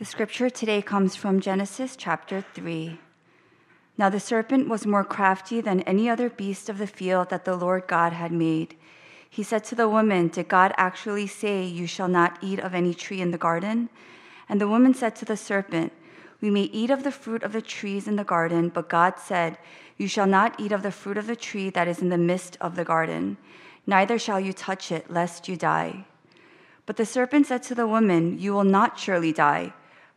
The scripture today comes from Genesis chapter 3. Now the serpent was more crafty than any other beast of the field that the Lord God had made. He said to the woman, Did God actually say, You shall not eat of any tree in the garden? And the woman said to the serpent, We may eat of the fruit of the trees in the garden, but God said, You shall not eat of the fruit of the tree that is in the midst of the garden, neither shall you touch it, lest you die. But the serpent said to the woman, You will not surely die.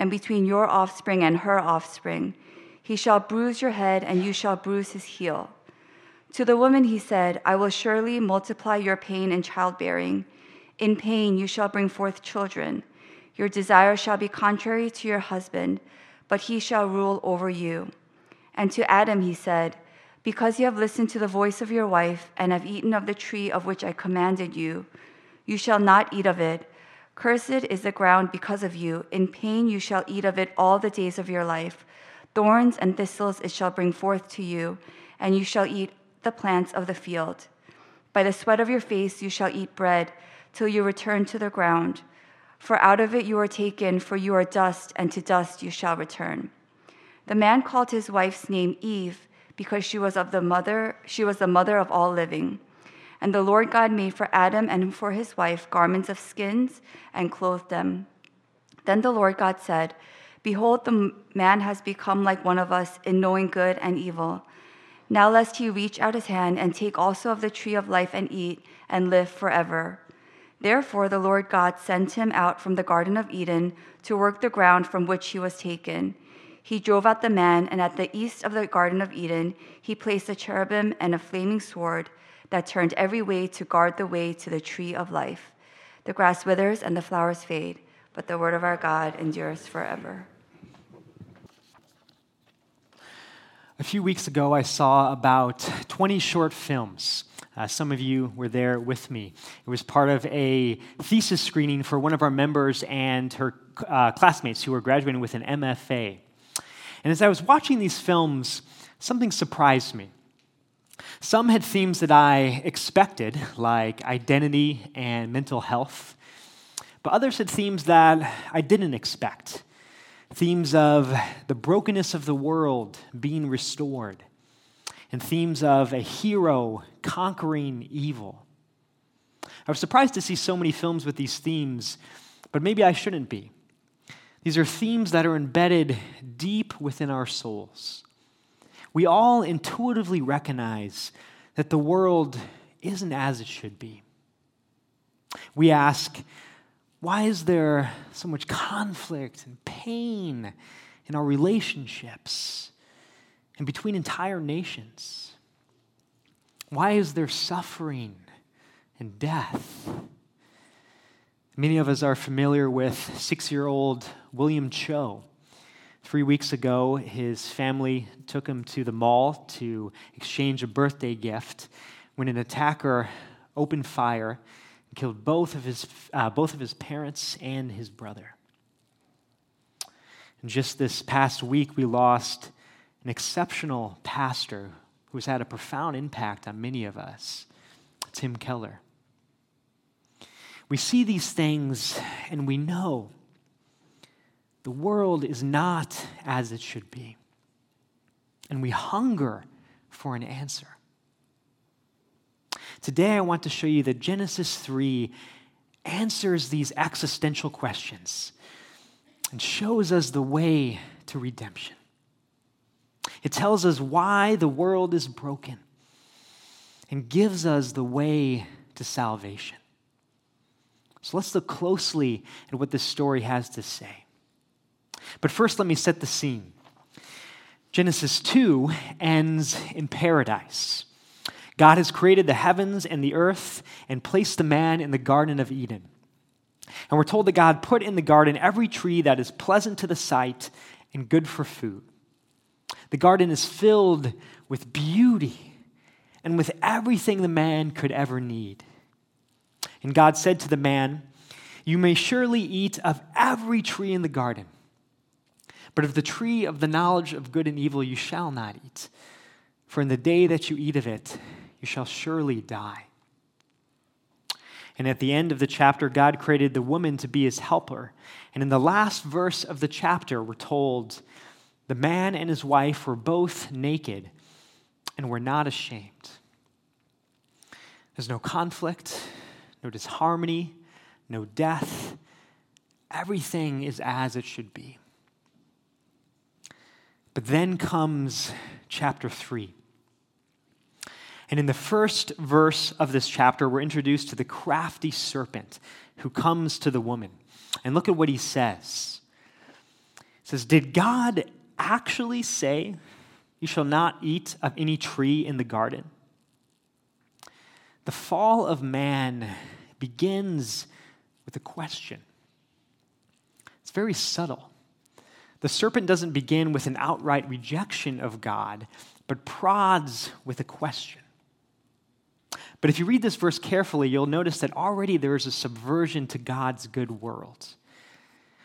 and between your offspring and her offspring. He shall bruise your head, and you shall bruise his heel. To the woman he said, I will surely multiply your pain in childbearing. In pain you shall bring forth children. Your desire shall be contrary to your husband, but he shall rule over you. And to Adam he said, Because you have listened to the voice of your wife, and have eaten of the tree of which I commanded you, you shall not eat of it. Cursed is the ground because of you. In pain you shall eat of it all the days of your life. Thorns and thistles it shall bring forth to you, and you shall eat the plants of the field. By the sweat of your face you shall eat bread, till you return to the ground. For out of it you are taken, for you are dust, and to dust you shall return. The man called his wife's name Eve, because she was of the mother, she was the mother of all living. And the Lord God made for Adam and for his wife garments of skins and clothed them. Then the Lord God said, Behold, the man has become like one of us in knowing good and evil. Now, lest he reach out his hand and take also of the tree of life and eat and live forever. Therefore, the Lord God sent him out from the Garden of Eden to work the ground from which he was taken. He drove out the man, and at the east of the Garden of Eden, he placed a cherubim and a flaming sword that turned every way to guard the way to the tree of life. The grass withers and the flowers fade, but the word of our God endures forever. A few weeks ago, I saw about 20 short films. Uh, some of you were there with me. It was part of a thesis screening for one of our members and her uh, classmates who were graduating with an MFA. And as I was watching these films, something surprised me. Some had themes that I expected, like identity and mental health, but others had themes that I didn't expect themes of the brokenness of the world being restored, and themes of a hero conquering evil. I was surprised to see so many films with these themes, but maybe I shouldn't be. These are themes that are embedded deep within our souls we all intuitively recognize that the world isn't as it should be. We ask, why is there so much conflict and pain in our relationships and between entire nations? Why is there suffering and death? Many of us are familiar with six year old William Cho Three weeks ago, his family took him to the mall to exchange a birthday gift when an attacker opened fire and killed both of his, uh, both of his parents and his brother. And just this past week, we lost an exceptional pastor who's had a profound impact on many of us Tim Keller. We see these things and we know the world is not as it should be. And we hunger for an answer. Today, I want to show you that Genesis 3 answers these existential questions and shows us the way to redemption. It tells us why the world is broken and gives us the way to salvation. So let's look closely at what this story has to say. But first, let me set the scene. Genesis 2 ends in paradise. God has created the heavens and the earth and placed the man in the Garden of Eden. And we're told that God put in the garden every tree that is pleasant to the sight and good for food. The garden is filled with beauty and with everything the man could ever need. And God said to the man, You may surely eat of every tree in the garden, but of the tree of the knowledge of good and evil you shall not eat. For in the day that you eat of it, you shall surely die. And at the end of the chapter, God created the woman to be his helper. And in the last verse of the chapter, we're told the man and his wife were both naked and were not ashamed. There's no conflict, no disharmony, no death. Everything is as it should be. But then comes chapter 3. And in the first verse of this chapter, we're introduced to the crafty serpent who comes to the woman. And look at what he says. He says, Did God actually say, You shall not eat of any tree in the garden? The fall of man begins with a question. It's very subtle. The serpent doesn't begin with an outright rejection of God, but prods with a question. But if you read this verse carefully, you'll notice that already there is a subversion to God's good world.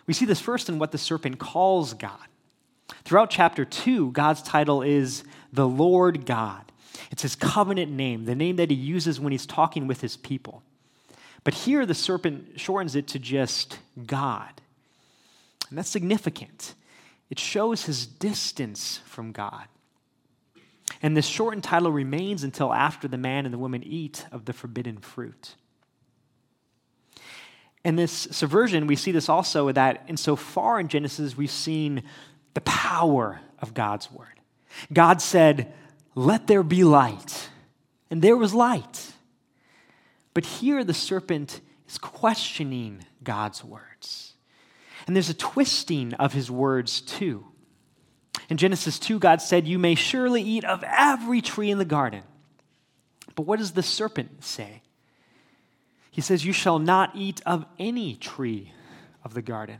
We see this first in what the serpent calls God. Throughout chapter 2, God's title is the Lord God. It's his covenant name, the name that he uses when he's talking with his people. But here the serpent shortens it to just God. And that's significant. It shows his distance from God. And this shortened title remains until after the man and the woman eat of the forbidden fruit. In this subversion, we see this also that in so far in Genesis, we've seen the power of God's word. God said, Let there be light. And there was light. But here the serpent is questioning God's words. And there's a twisting of his words too. In Genesis 2, God said, You may surely eat of every tree in the garden. But what does the serpent say? He says, You shall not eat of any tree of the garden.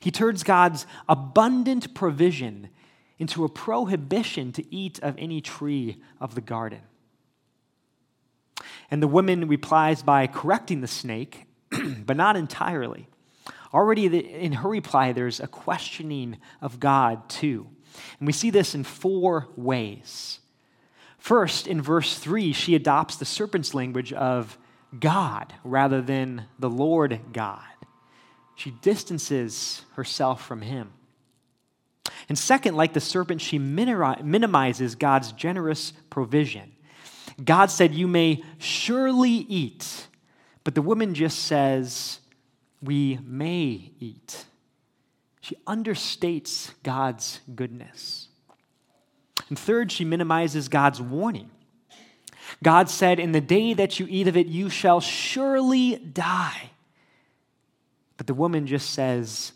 He turns God's abundant provision into a prohibition to eat of any tree of the garden. And the woman replies by correcting the snake, but not entirely. Already in her reply, there's a questioning of God, too. And we see this in four ways. First, in verse 3, she adopts the serpent's language of God rather than the Lord God. She distances herself from him. And second, like the serpent, she minimizes God's generous provision. God said, You may surely eat. But the woman just says, we may eat. She understates God's goodness. And third, she minimizes God's warning. God said, In the day that you eat of it, you shall surely die. But the woman just says,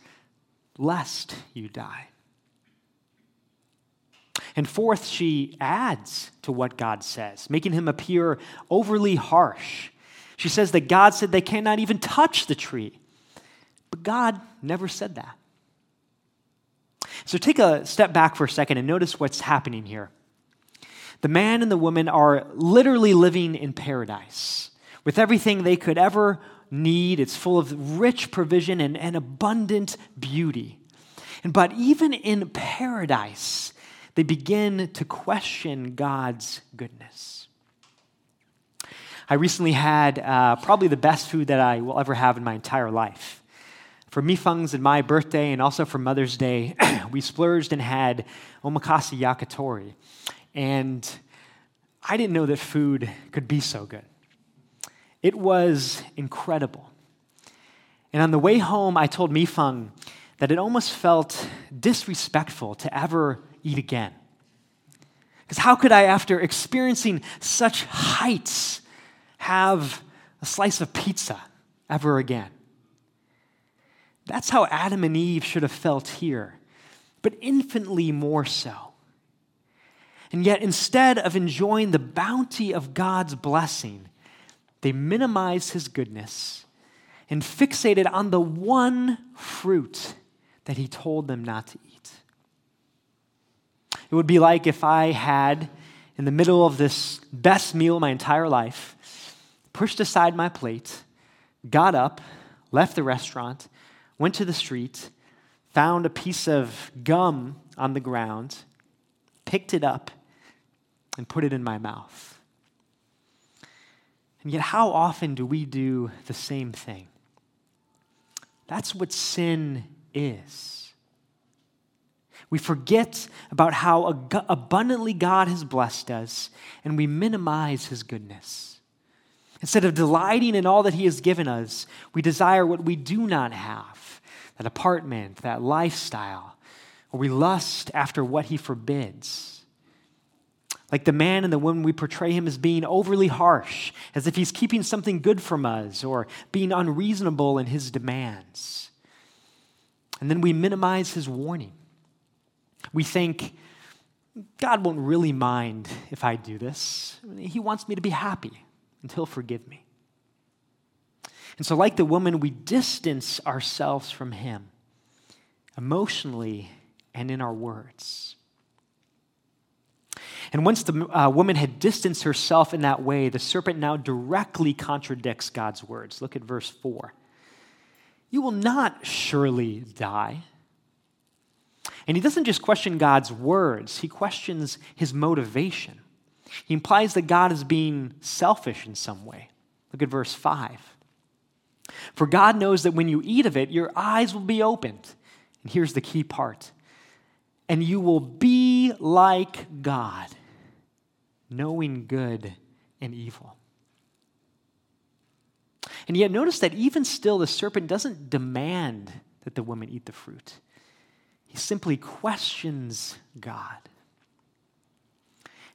Lest you die. And fourth, she adds to what God says, making him appear overly harsh. She says that God said they cannot even touch the tree. But God never said that. So take a step back for a second and notice what's happening here. The man and the woman are literally living in paradise with everything they could ever need. It's full of rich provision and, and abundant beauty. And but even in paradise, they begin to question God's goodness. I recently had uh, probably the best food that I will ever have in my entire life. For Mifung's and my birthday, and also for Mother's Day, we splurged and had omakase yakitori. And I didn't know that food could be so good. It was incredible. And on the way home, I told Mifung that it almost felt disrespectful to ever eat again. Because how could I, after experiencing such heights, have a slice of pizza ever again? That's how Adam and Eve should have felt here, but infinitely more so. And yet, instead of enjoying the bounty of God's blessing, they minimized his goodness and fixated on the one fruit that he told them not to eat. It would be like if I had, in the middle of this best meal of my entire life, pushed aside my plate, got up, left the restaurant, went to the street, found a piece of gum on the ground, picked it up, and put it in my mouth. And yet, how often do we do the same thing? That's what sin is. We forget about how abundantly God has blessed us, and we minimize his goodness. Instead of delighting in all that he has given us, we desire what we do not have that apartment, that lifestyle, or we lust after what he forbids. Like the man and the woman, we portray him as being overly harsh, as if he's keeping something good from us or being unreasonable in his demands. And then we minimize his warning. We think, God won't really mind if I do this. He wants me to be happy, and He'll forgive me. And so, like the woman, we distance ourselves from Him emotionally and in our words. And once the uh, woman had distanced herself in that way, the serpent now directly contradicts God's words. Look at verse 4. You will not surely die. And he doesn't just question God's words, he questions his motivation. He implies that God is being selfish in some way. Look at verse 5. For God knows that when you eat of it, your eyes will be opened. And here's the key part and you will be like God, knowing good and evil. And yet, notice that even still, the serpent doesn't demand that the woman eat the fruit. He simply questions God.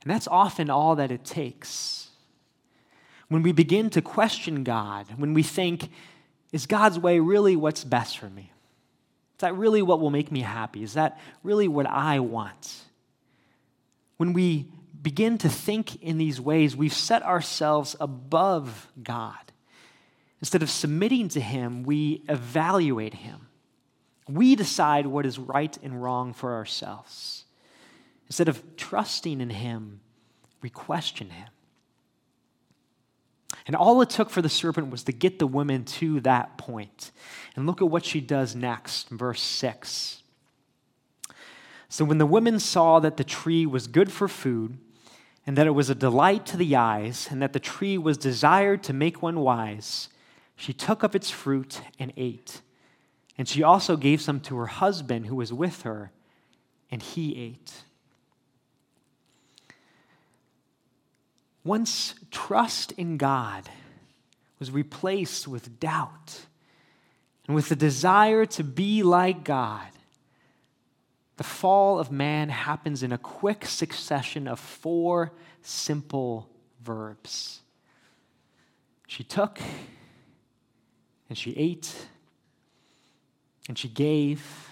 And that's often all that it takes. When we begin to question God, when we think, is God's way really what's best for me? Is that really what will make me happy? Is that really what I want? When we begin to think in these ways, we've set ourselves above God. Instead of submitting to Him, we evaluate Him. We decide what is right and wrong for ourselves. Instead of trusting in Him, we question Him. And all it took for the serpent was to get the woman to that point. And look at what she does next, verse 6. So when the woman saw that the tree was good for food, and that it was a delight to the eyes, and that the tree was desired to make one wise, she took of its fruit and ate. And she also gave some to her husband who was with her, and he ate. Once trust in God was replaced with doubt and with the desire to be like God, the fall of man happens in a quick succession of four simple verbs. She took and she ate and she gave,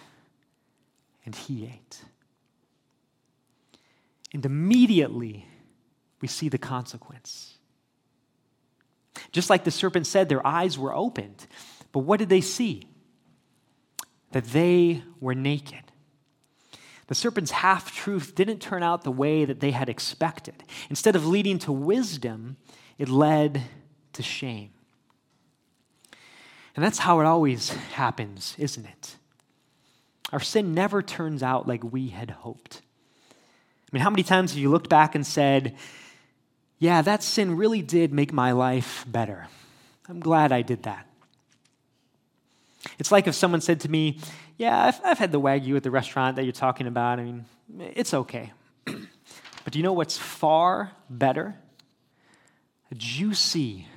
and he ate. And immediately, we see the consequence. Just like the serpent said, their eyes were opened. But what did they see? That they were naked. The serpent's half truth didn't turn out the way that they had expected. Instead of leading to wisdom, it led to shame. And that's how it always happens, isn't it? our sin never turns out like we had hoped. I mean, how many times have you looked back and said, Yeah, that sin really did make my life better? I'm glad I did that. It's like if someone said to me, Yeah, I've, I've had the Wagyu at the restaurant that you're talking about. I mean, it's okay. but do you know what's far better? A juicy,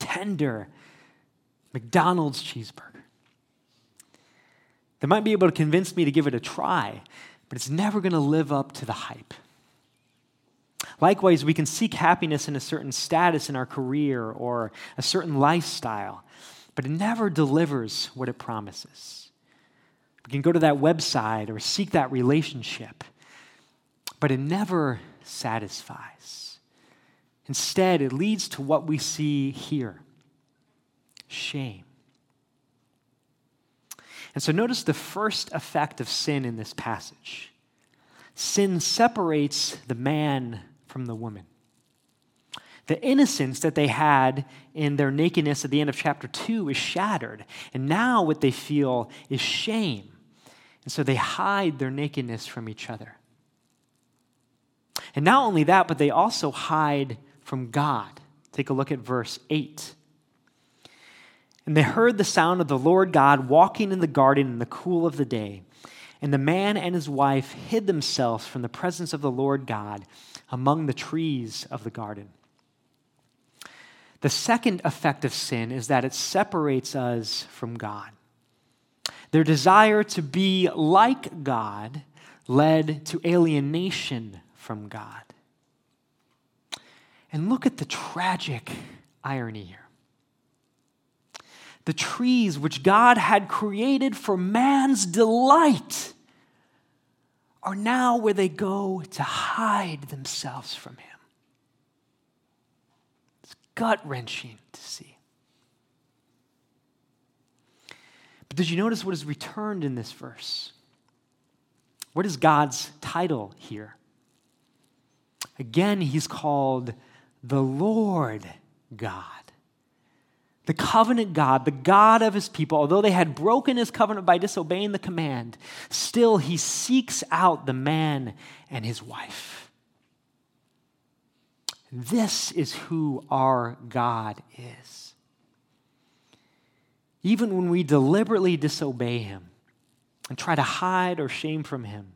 tender McDonald's cheeseburger. They might be able to convince me to give it a try, but it's never going to live up to the hype. Likewise, we can seek happiness in a certain status in our career or a certain lifestyle, but it never delivers what it promises. We can go to that website or seek that relationship, but it never satisfies. Instead, it leads to what we see here shame. And so notice the first effect of sin in this passage sin separates the man from the woman. The innocence that they had in their nakedness at the end of chapter 2 is shattered. And now what they feel is shame. And so they hide their nakedness from each other. And not only that, but they also hide from God. Take a look at verse 8. And they heard the sound of the Lord God walking in the garden in the cool of the day. And the man and his wife hid themselves from the presence of the Lord God among the trees of the garden. The second effect of sin is that it separates us from God. Their desire to be like God led to alienation from God. And look at the tragic irony here the trees which God had created for man's delight are now where they go to hide themselves from him. It's gut wrenching to see. But did you notice what is returned in this verse? What is God's title here? Again, he's called the Lord God the covenant God, the God of his people, although they had broken his covenant by disobeying the command, still he seeks out the man and his wife. This is who our God is. Even when we deliberately disobey him and try to hide or shame from him,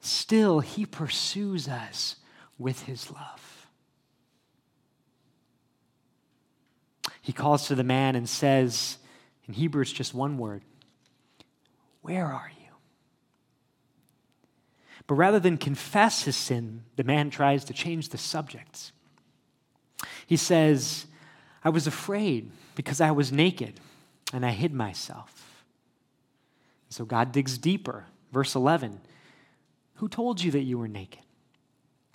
still he pursues us with his love. He calls to the man and says, in Hebrew, it's just one word Where are you? But rather than confess his sin, the man tries to change the subject. He says, I was afraid because I was naked and I hid myself. So God digs deeper. Verse 11 Who told you that you were naked?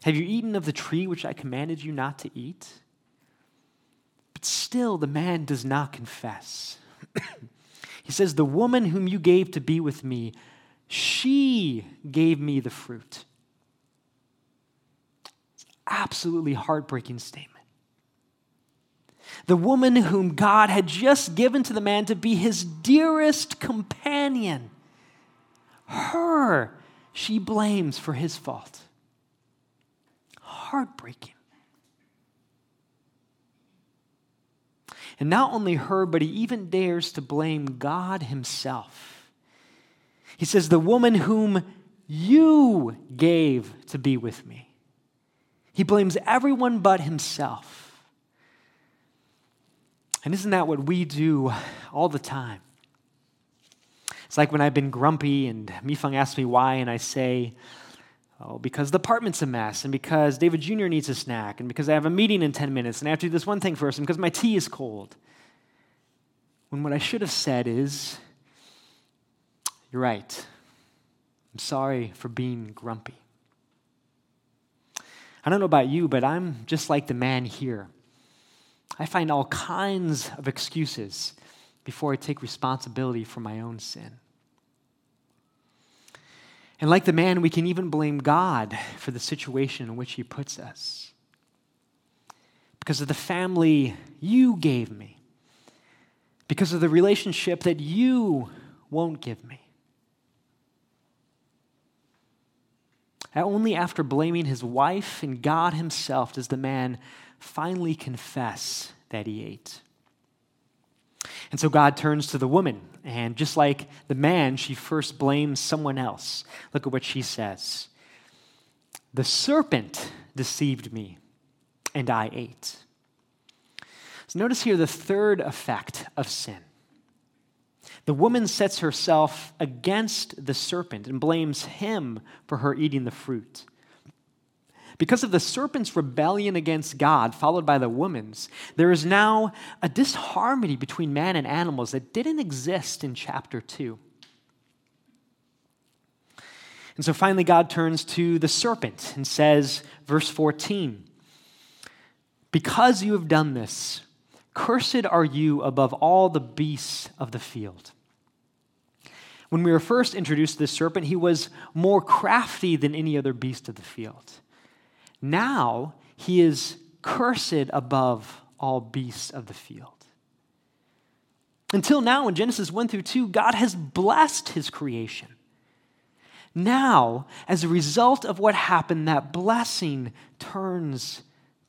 Have you eaten of the tree which I commanded you not to eat? But still, the man does not confess. he says, The woman whom you gave to be with me, she gave me the fruit. It's absolutely heartbreaking statement. The woman whom God had just given to the man to be his dearest companion, her she blames for his fault. Heartbreaking. And not only her, but he even dares to blame God himself. He says, The woman whom you gave to be with me. He blames everyone but himself. And isn't that what we do all the time? It's like when I've been grumpy and Mifang asks me why, and I say, Oh, because the apartment's a mess, and because David Jr. needs a snack, and because I have a meeting in 10 minutes, and I have to do this one thing first, and because my tea is cold. When what I should have said is, You're right. I'm sorry for being grumpy. I don't know about you, but I'm just like the man here. I find all kinds of excuses before I take responsibility for my own sin. And like the man, we can even blame God for the situation in which he puts us. Because of the family you gave me, because of the relationship that you won't give me. Only after blaming his wife and God himself does the man finally confess that he ate. And so God turns to the woman, and just like the man, she first blames someone else. Look at what she says The serpent deceived me, and I ate. So notice here the third effect of sin. The woman sets herself against the serpent and blames him for her eating the fruit. Because of the serpent's rebellion against God, followed by the woman's, there is now a disharmony between man and animals that didn't exist in chapter 2. And so finally, God turns to the serpent and says, verse 14, Because you have done this, cursed are you above all the beasts of the field. When we were first introduced to this serpent, he was more crafty than any other beast of the field. Now he is cursed above all beasts of the field. Until now, in Genesis 1 through 2, God has blessed his creation. Now, as a result of what happened, that blessing turns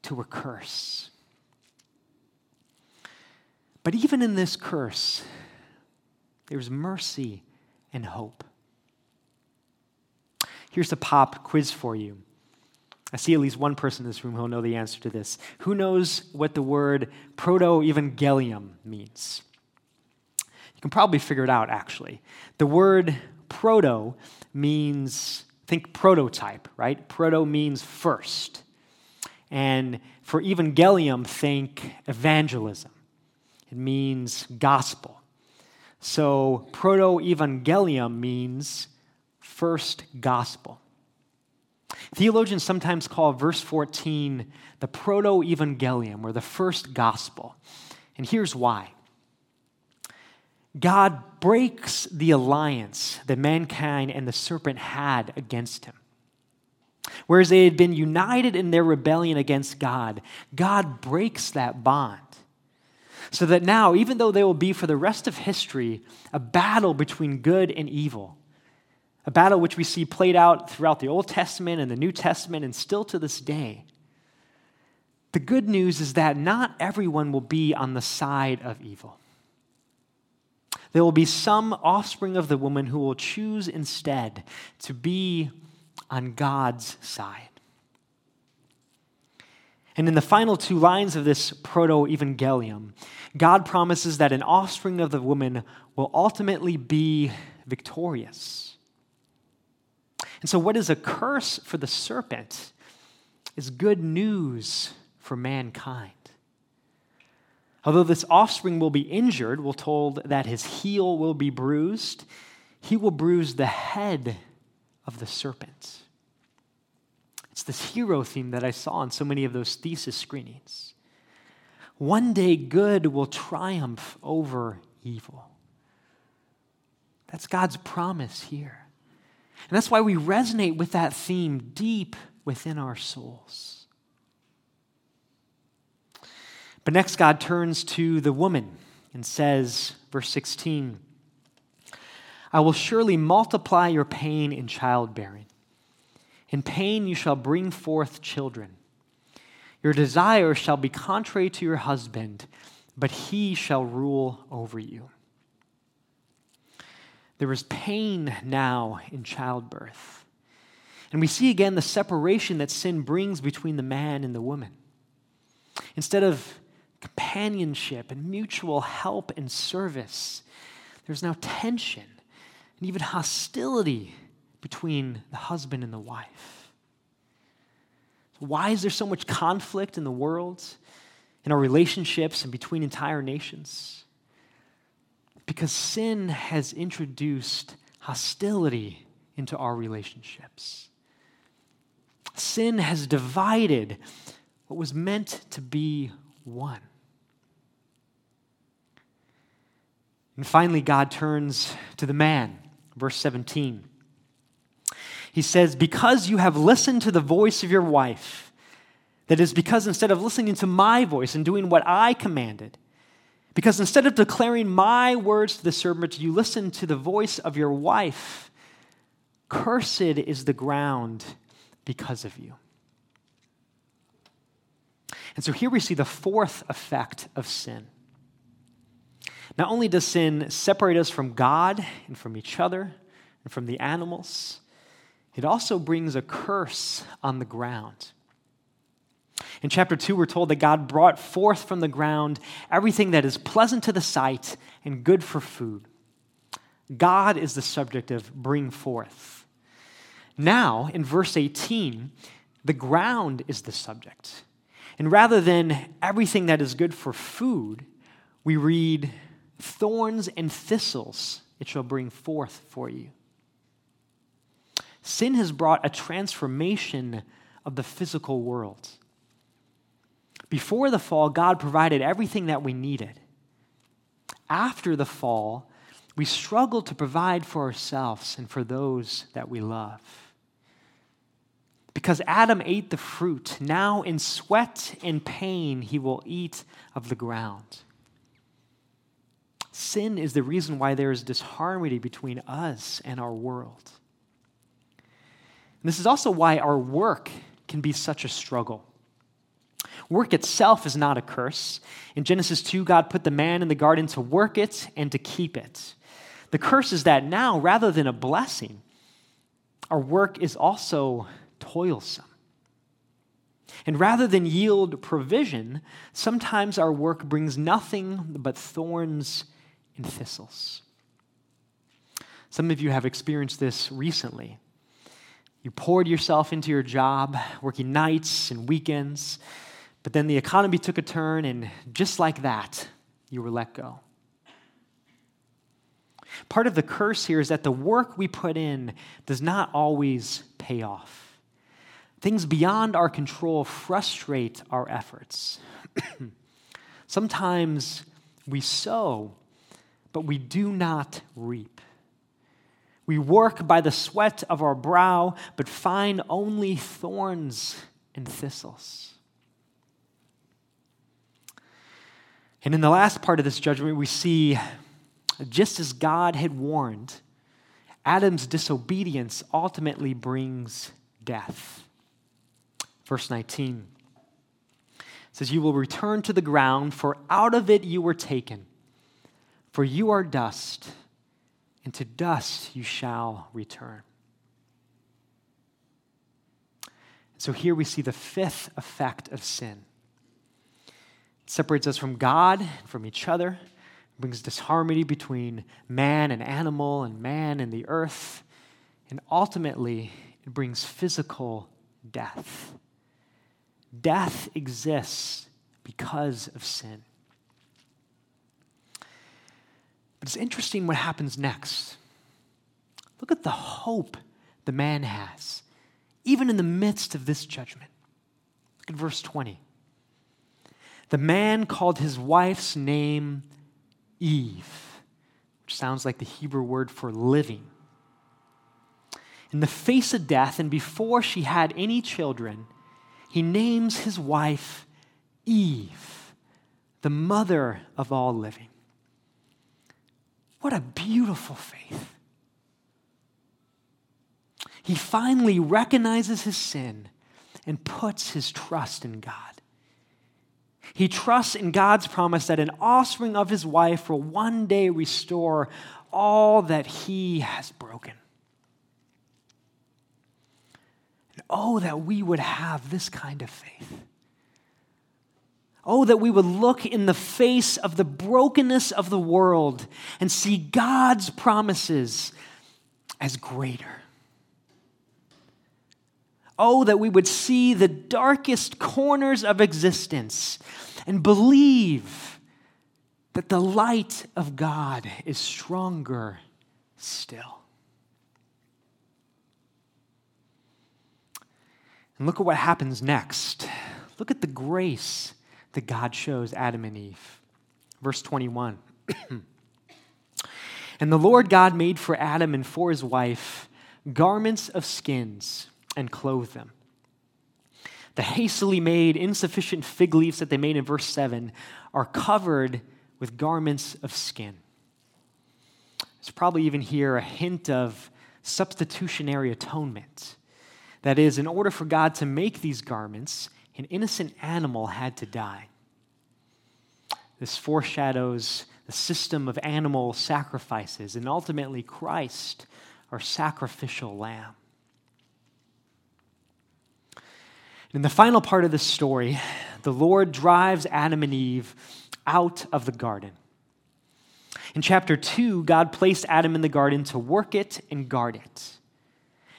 to a curse. But even in this curse, there's mercy and hope. Here's a pop quiz for you. I see at least one person in this room who'll know the answer to this. Who knows what the word proto evangelium means? You can probably figure it out, actually. The word proto means, think prototype, right? Proto means first. And for evangelium, think evangelism. It means gospel. So proto evangelium means first gospel. Theologians sometimes call verse 14 the proto evangelium or the first gospel. And here's why God breaks the alliance that mankind and the serpent had against him. Whereas they had been united in their rebellion against God, God breaks that bond. So that now, even though there will be for the rest of history a battle between good and evil, a battle which we see played out throughout the Old Testament and the New Testament and still to this day. The good news is that not everyone will be on the side of evil. There will be some offspring of the woman who will choose instead to be on God's side. And in the final two lines of this proto evangelium, God promises that an offspring of the woman will ultimately be victorious. And so, what is a curse for the serpent is good news for mankind. Although this offspring will be injured, we're told that his heel will be bruised, he will bruise the head of the serpent. It's this hero theme that I saw in so many of those thesis screenings. One day, good will triumph over evil. That's God's promise here. And that's why we resonate with that theme deep within our souls. But next, God turns to the woman and says, verse 16, I will surely multiply your pain in childbearing. In pain you shall bring forth children. Your desire shall be contrary to your husband, but he shall rule over you. There is pain now in childbirth. And we see again the separation that sin brings between the man and the woman. Instead of companionship and mutual help and service, there's now tension and even hostility between the husband and the wife. Why is there so much conflict in the world, in our relationships, and between entire nations? Because sin has introduced hostility into our relationships. Sin has divided what was meant to be one. And finally, God turns to the man, verse 17. He says, Because you have listened to the voice of your wife, that is, because instead of listening to my voice and doing what I commanded, because instead of declaring my words to the serpent, you listen to the voice of your wife. Cursed is the ground because of you. And so here we see the fourth effect of sin. Not only does sin separate us from God and from each other and from the animals, it also brings a curse on the ground. In chapter 2, we're told that God brought forth from the ground everything that is pleasant to the sight and good for food. God is the subject of bring forth. Now, in verse 18, the ground is the subject. And rather than everything that is good for food, we read, thorns and thistles it shall bring forth for you. Sin has brought a transformation of the physical world. Before the fall, God provided everything that we needed. After the fall, we struggle to provide for ourselves and for those that we love. Because Adam ate the fruit, now in sweat and pain he will eat of the ground. Sin is the reason why there is disharmony between us and our world. And this is also why our work can be such a struggle. Work itself is not a curse. In Genesis 2, God put the man in the garden to work it and to keep it. The curse is that now, rather than a blessing, our work is also toilsome. And rather than yield provision, sometimes our work brings nothing but thorns and thistles. Some of you have experienced this recently. You poured yourself into your job, working nights and weekends, but then the economy took a turn, and just like that, you were let go. Part of the curse here is that the work we put in does not always pay off. Things beyond our control frustrate our efforts. Sometimes we sow, but we do not reap. We work by the sweat of our brow, but find only thorns and thistles. And in the last part of this judgment, we see just as God had warned, Adam's disobedience ultimately brings death. Verse 19 says, You will return to the ground, for out of it you were taken. For you are dust, and to dust you shall return. So here we see the fifth effect of sin. Separates us from God, from each other, brings disharmony between man and animal and man and the earth, and ultimately it brings physical death. Death exists because of sin. But it's interesting what happens next. Look at the hope the man has, even in the midst of this judgment. Look at verse 20. The man called his wife's name Eve, which sounds like the Hebrew word for living. In the face of death, and before she had any children, he names his wife Eve, the mother of all living. What a beautiful faith. He finally recognizes his sin and puts his trust in God. He trusts in God's promise that an offspring of his wife will one day restore all that he has broken. And oh, that we would have this kind of faith. Oh, that we would look in the face of the brokenness of the world and see God's promises as greater. Oh, that we would see the darkest corners of existence and believe that the light of God is stronger still. And look at what happens next. Look at the grace that God shows Adam and Eve. Verse 21. and the Lord God made for Adam and for his wife garments of skins and clothe them. The hastily made, insufficient fig leaves that they made in verse 7 are covered with garments of skin. It's probably even here a hint of substitutionary atonement. That is, in order for God to make these garments, an innocent animal had to die. This foreshadows the system of animal sacrifices and ultimately Christ, our sacrificial lamb. In the final part of the story, the Lord drives Adam and Eve out of the garden. In chapter 2, God placed Adam in the garden to work it and guard it.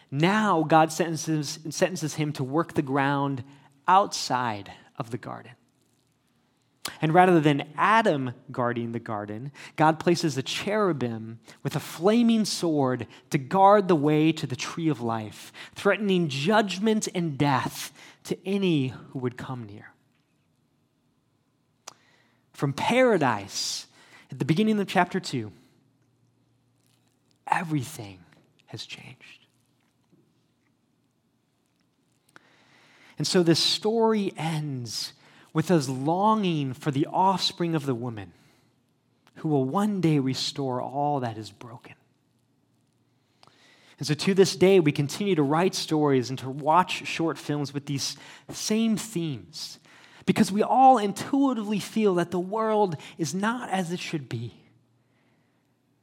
Now, God sentences, sentences him to work the ground outside of the garden. And rather than Adam guarding the garden, God places a cherubim with a flaming sword to guard the way to the tree of life, threatening judgment and death to any who would come near. From paradise, at the beginning of chapter 2, everything has changed. And so this story ends with us longing for the offspring of the woman who will one day restore all that is broken. And so to this day, we continue to write stories and to watch short films with these same themes because we all intuitively feel that the world is not as it should be.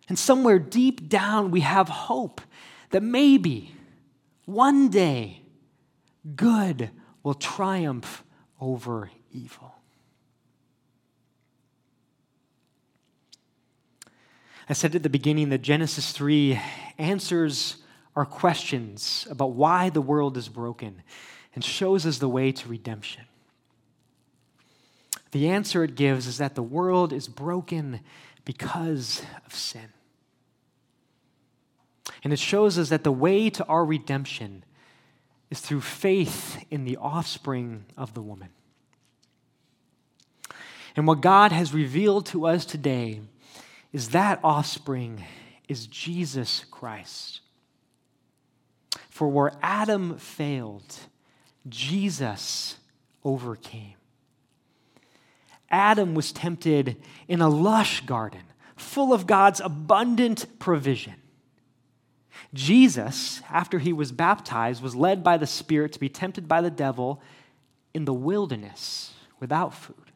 And somewhere deep down, we have hope that maybe one day good will triumph over evil. I said at the beginning that Genesis 3 answers our questions about why the world is broken and shows us the way to redemption. The answer it gives is that the world is broken because of sin. And it shows us that the way to our redemption is through faith in the offspring of the woman. And what God has revealed to us today is that offspring is Jesus Christ. For where Adam failed, Jesus overcame. Adam was tempted in a lush garden full of God's abundant provision. Jesus, after he was baptized, was led by the Spirit to be tempted by the devil in the wilderness without food.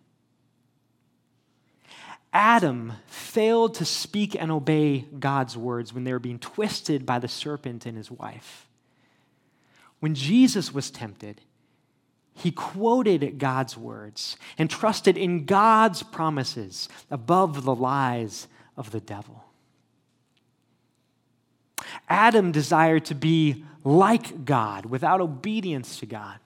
Adam failed to speak and obey God's words when they were being twisted by the serpent and his wife. When Jesus was tempted, he quoted God's words and trusted in God's promises above the lies of the devil. Adam desired to be like God without obedience to God.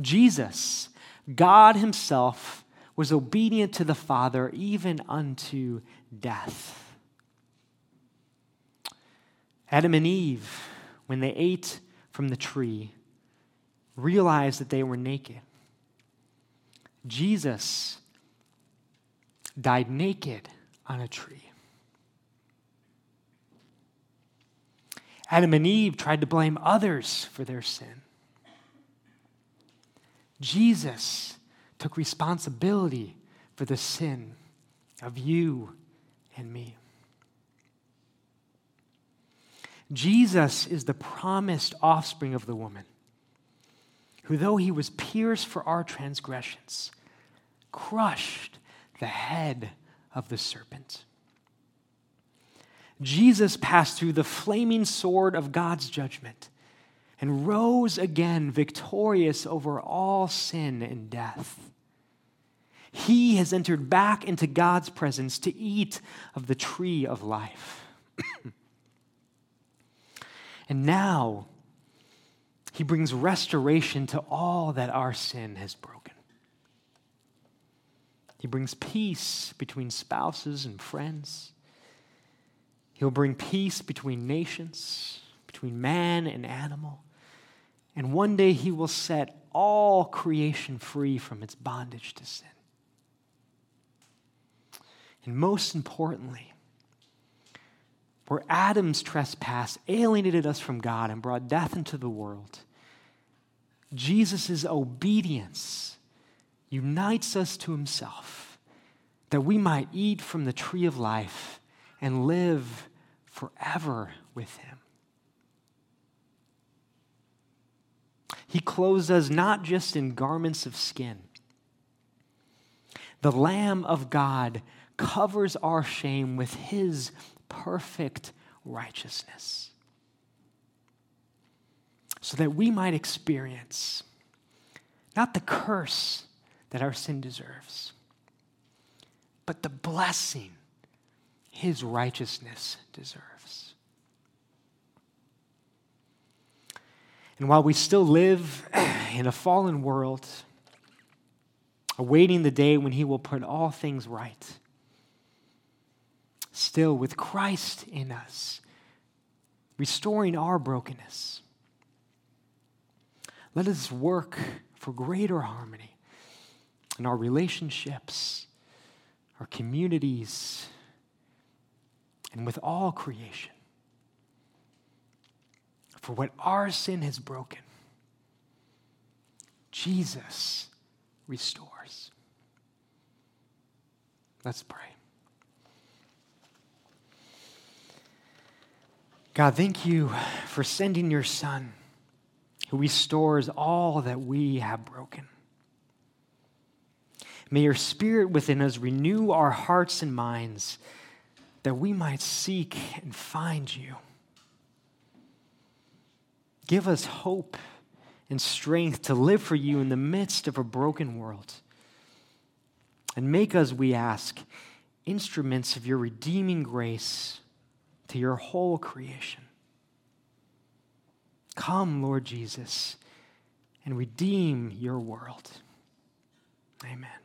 Jesus, God Himself, was obedient to the Father even unto death. Adam and Eve, when they ate from the tree, realized that they were naked. Jesus died naked on a tree. Adam and Eve tried to blame others for their sin. Jesus took responsibility for the sin of you and me. Jesus is the promised offspring of the woman who, though he was pierced for our transgressions, crushed the head of the serpent. Jesus passed through the flaming sword of God's judgment and rose again victorious over all sin and death. He has entered back into God's presence to eat of the tree of life. and now, he brings restoration to all that our sin has broken. He brings peace between spouses and friends. He'll bring peace between nations, between man and animal. And one day he will set all creation free from its bondage to sin. And most importantly, where Adam's trespass alienated us from God and brought death into the world, Jesus' obedience unites us to himself that we might eat from the tree of life and live forever with him. He clothes us not just in garments of skin. The Lamb of God covers our shame with his perfect righteousness so that we might experience not the curse that our sin deserves, but the blessing his righteousness deserves. And while we still live in a fallen world, awaiting the day when he will put all things right, still with Christ in us, restoring our brokenness, let us work for greater harmony in our relationships, our communities, and with all creation. For what our sin has broken, Jesus restores. Let's pray. God, thank you for sending your Son who restores all that we have broken. May your Spirit within us renew our hearts and minds that we might seek and find you. Give us hope and strength to live for you in the midst of a broken world. And make us, we ask, instruments of your redeeming grace to your whole creation. Come, Lord Jesus, and redeem your world. Amen.